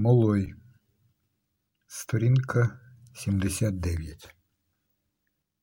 Молой. Сторінка 79.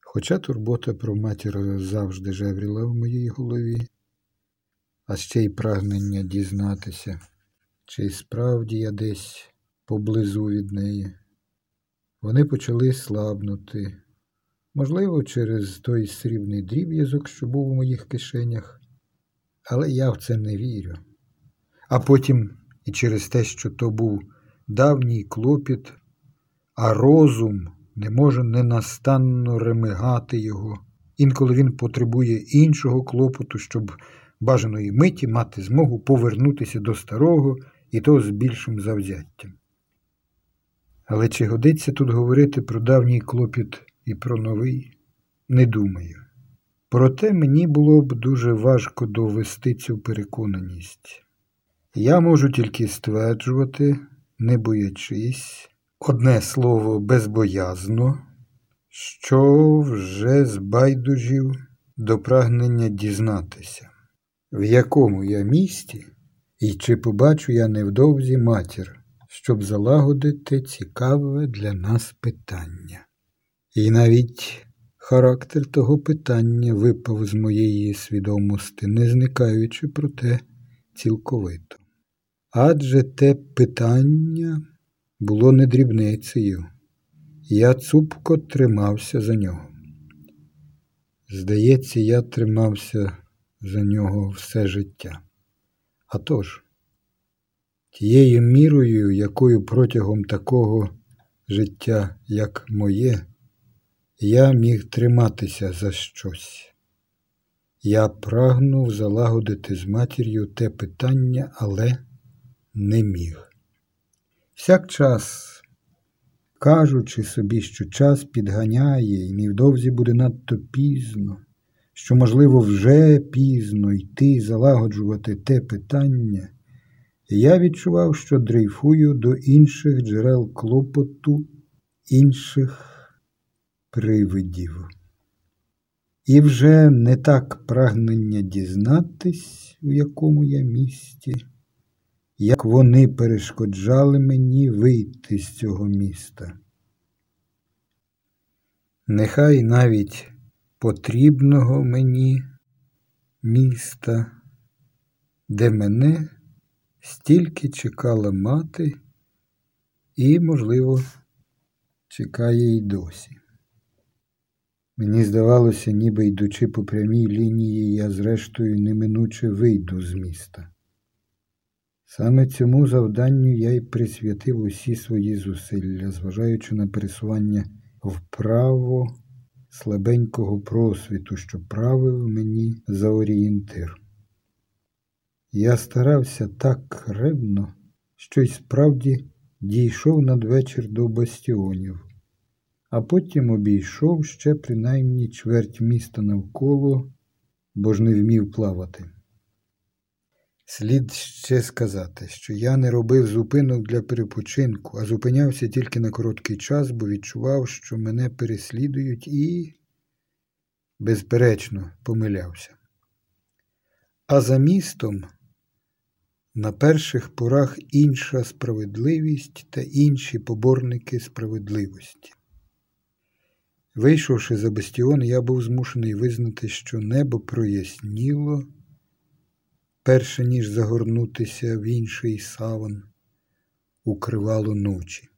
Хоча турбота про матір завжди жевріла в моїй голові, а ще й прагнення дізнатися, чи справді я десь поблизу від неї, вони почали слабнути, можливо, через той срібний дріб'язок, що був у моїх кишенях, але я в це не вірю. А потім і через те, що то був давній клопіт, а розум не може ненастанно ремигати його, інколи він потребує іншого клопоту, щоб бажаної миті мати змогу повернутися до старого і то з більшим завзяттям. Але чи годиться тут говорити про давній клопіт і про новий? Не думаю. Проте мені було б дуже важко довести цю переконаність. Я можу тільки стверджувати, не боячись, одне слово безбоязно, що вже збайдужів до прагнення дізнатися, в якому я місті і чи побачу я невдовзі матір, щоб залагодити цікаве для нас питання. І навіть характер того питання випав з моєї свідомості, не зникаючи проте цілковито. Адже те питання було не дрібницею, я цупко тримався за нього. Здається, я тримався за нього все життя. А тож, тією мірою, якою протягом такого життя, як моє, я міг триматися за щось. Я прагнув залагодити з матір'ю те питання, але не міг. Всяк час, кажучи собі, що час підганяє і невдовзі буде надто пізно, що, можливо, вже пізно йти залагоджувати те питання, я відчував, що дрейфую до інших джерел клопоту, інших привидів. І вже не так прагнення дізнатись, у якому я місті як вони перешкоджали мені вийти з цього міста. Нехай навіть потрібного мені міста, де мене стільки чекала мати і, можливо, чекає й досі. Мені здавалося, ніби йдучи по прямій лінії, я зрештою неминуче вийду з міста. Саме цьому завданню я й присвятив усі свої зусилля, зважаючи на пересування вправо слабенького просвіту, що правив мені за орієнтир. Я старався так ревно, що й справді дійшов надвечір до бастіонів, а потім обійшов ще принаймні чверть міста навколо, бо ж не вмів плавати. Слід ще сказати, що я не робив зупинок для перепочинку, а зупинявся тільки на короткий час, бо відчував, що мене переслідують і, безперечно, помилявся. А за містом на перших порах інша справедливість та інші поборники справедливості. Вийшовши за бастіон, я був змушений визнати, що небо проясніло перше ніж загорнутися в інший саван, укривало ночі.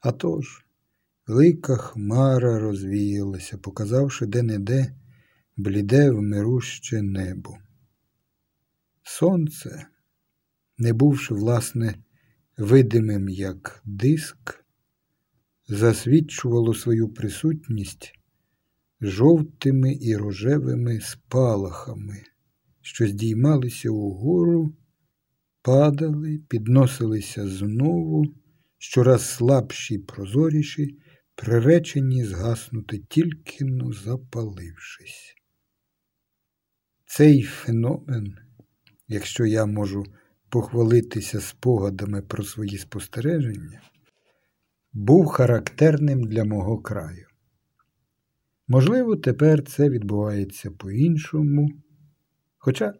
А тож, велика хмара розвіялася, показавши де-не-де бліде вмируще небо. Сонце, не бувши, власне, видимим як диск, засвідчувало свою присутність жовтими і рожевими спалахами що здіймалися угору, падали, підносилися знову, щораз слабші й прозоріші, приречені згаснути тільки но запалившись. Цей феномен, якщо я можу похвалитися спогадами про свої спостереження, був характерним для мого краю. Можливо, тепер це відбувається по-іншому. Хоча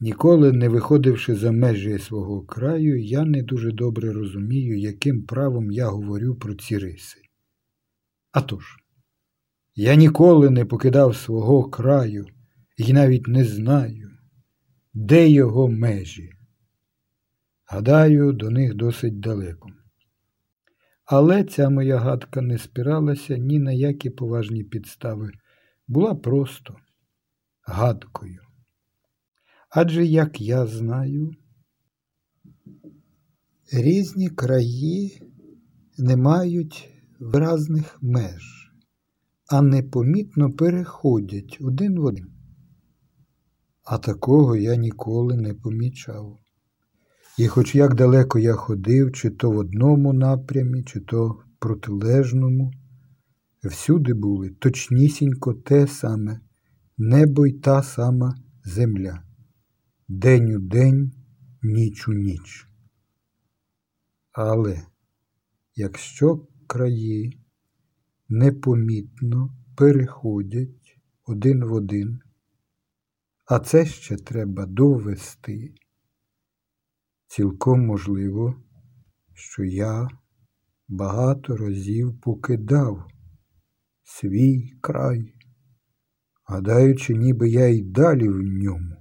Ніколи не виходивши за межі свого краю, я не дуже добре розумію, яким правом я говорю про ці риси. А тож, я ніколи не покидав свого краю і навіть не знаю, де його межі. Гадаю, до них досить далеко. Але ця моя гадка не спиралася ні на які поважні підстави, була просто гадкою. Адже, як я знаю, різні краї не мають вразних меж, а непомітно переходять один в один. А такого я ніколи не помічав. І хоч як далеко я ходив, чи то в одному напрямі, чи то в протилежному, всюди були точнісінько те саме небо й та сама земля, день у день, ніч у ніч. Але якщо краї непомітно переходять один в один, а це ще треба довести. Цілком можливо, що я багато разів покидав свій край, гадаючи, ніби я й далі в ньому.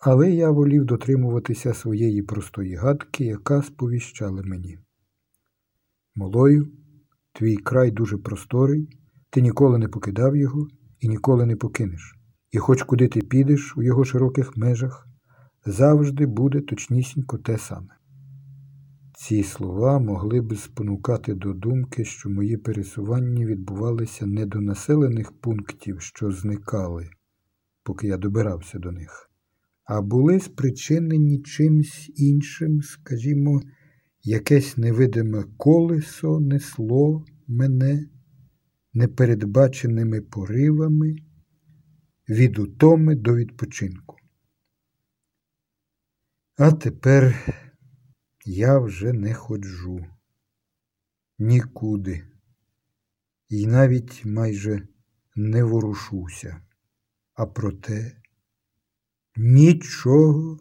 Але я волів дотримуватися своєї простої гадки, яка сповіщала мені. Молою, твій край дуже просторий, ти ніколи не покидав його і ніколи не покинеш. І хоч куди ти підеш у його широких межах, завжди буде точнісінько те саме. Ці слова могли б спонукати до думки, що мої пересування відбувалися не до населених пунктів, що зникали, поки я добирався до них, а були спричинені чимсь іншим, скажімо, якесь невидиме колесо несло мене непередбаченими поривами від утоми до відпочинку. А тепер я вже не ходжу нікуди і навіть майже не ворушуся, а проте нічого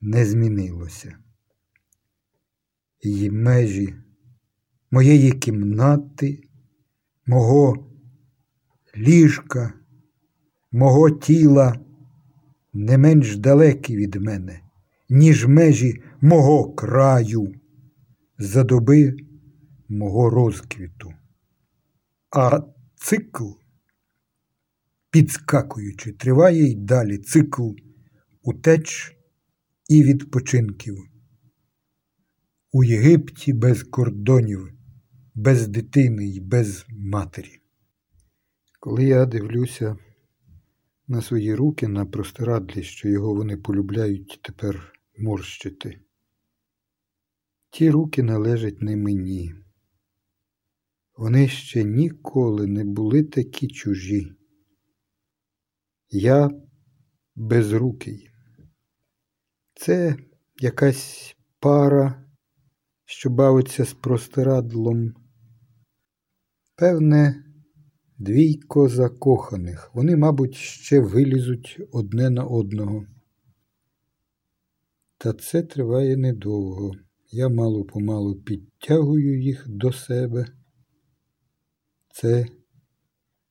не змінилося. Її межі моєї кімнати, мого ліжка, мого тіла не менш далекі від мене ніж межі мого краю, за доби мого розквіту. А цикл, підскакуючи, триває й далі цикл утеч і відпочинків. У Єгипті без кордонів, без дитини й без матері. Коли я дивлюся на свої руки на простирадлі, що його вони полюбляють тепер морщити. Ті руки належать не мені. Вони ще ніколи не були такі чужі. Я безрукий. Це якась пара, що бавиться з простирадлом. Певне, двійко закоханих. Вони, мабуть, ще вилізуть одне на одного. Та це триває недовго. Я мало помалу підтягую їх до себе. Це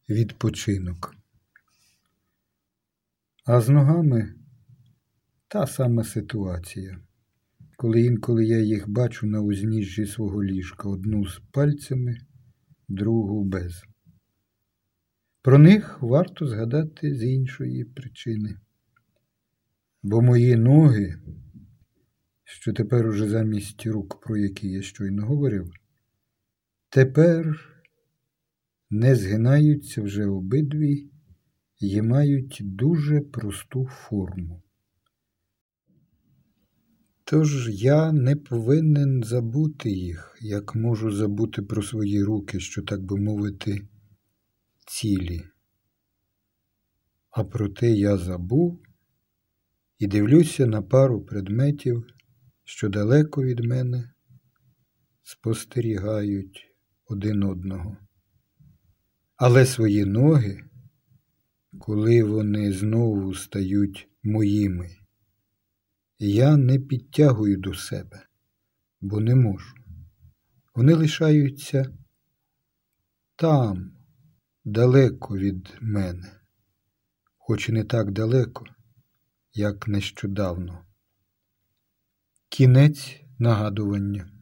відпочинок. А з ногами та сама ситуація. Коли інколи я їх бачу на узніжжі свого ліжка, одну з пальцями, другу без. Про них варто згадати з іншої причини. Бо мої ноги що тепер уже замість рук, про які я щойно говорив, тепер не згинаються вже обидві і мають дуже просту форму. Тож я не повинен забути їх, як можу забути про свої руки, що, так би мовити, цілі. А проте я забув і дивлюся на пару предметів, що далеко від мене спостерігають один одного. Але свої ноги коли вони знову стають моїми. Я не підтягую до себе, бо не можу. Вони лишаються там, далеко від мене, хоч і не так далеко, як нещодавно. Кінець нагадування.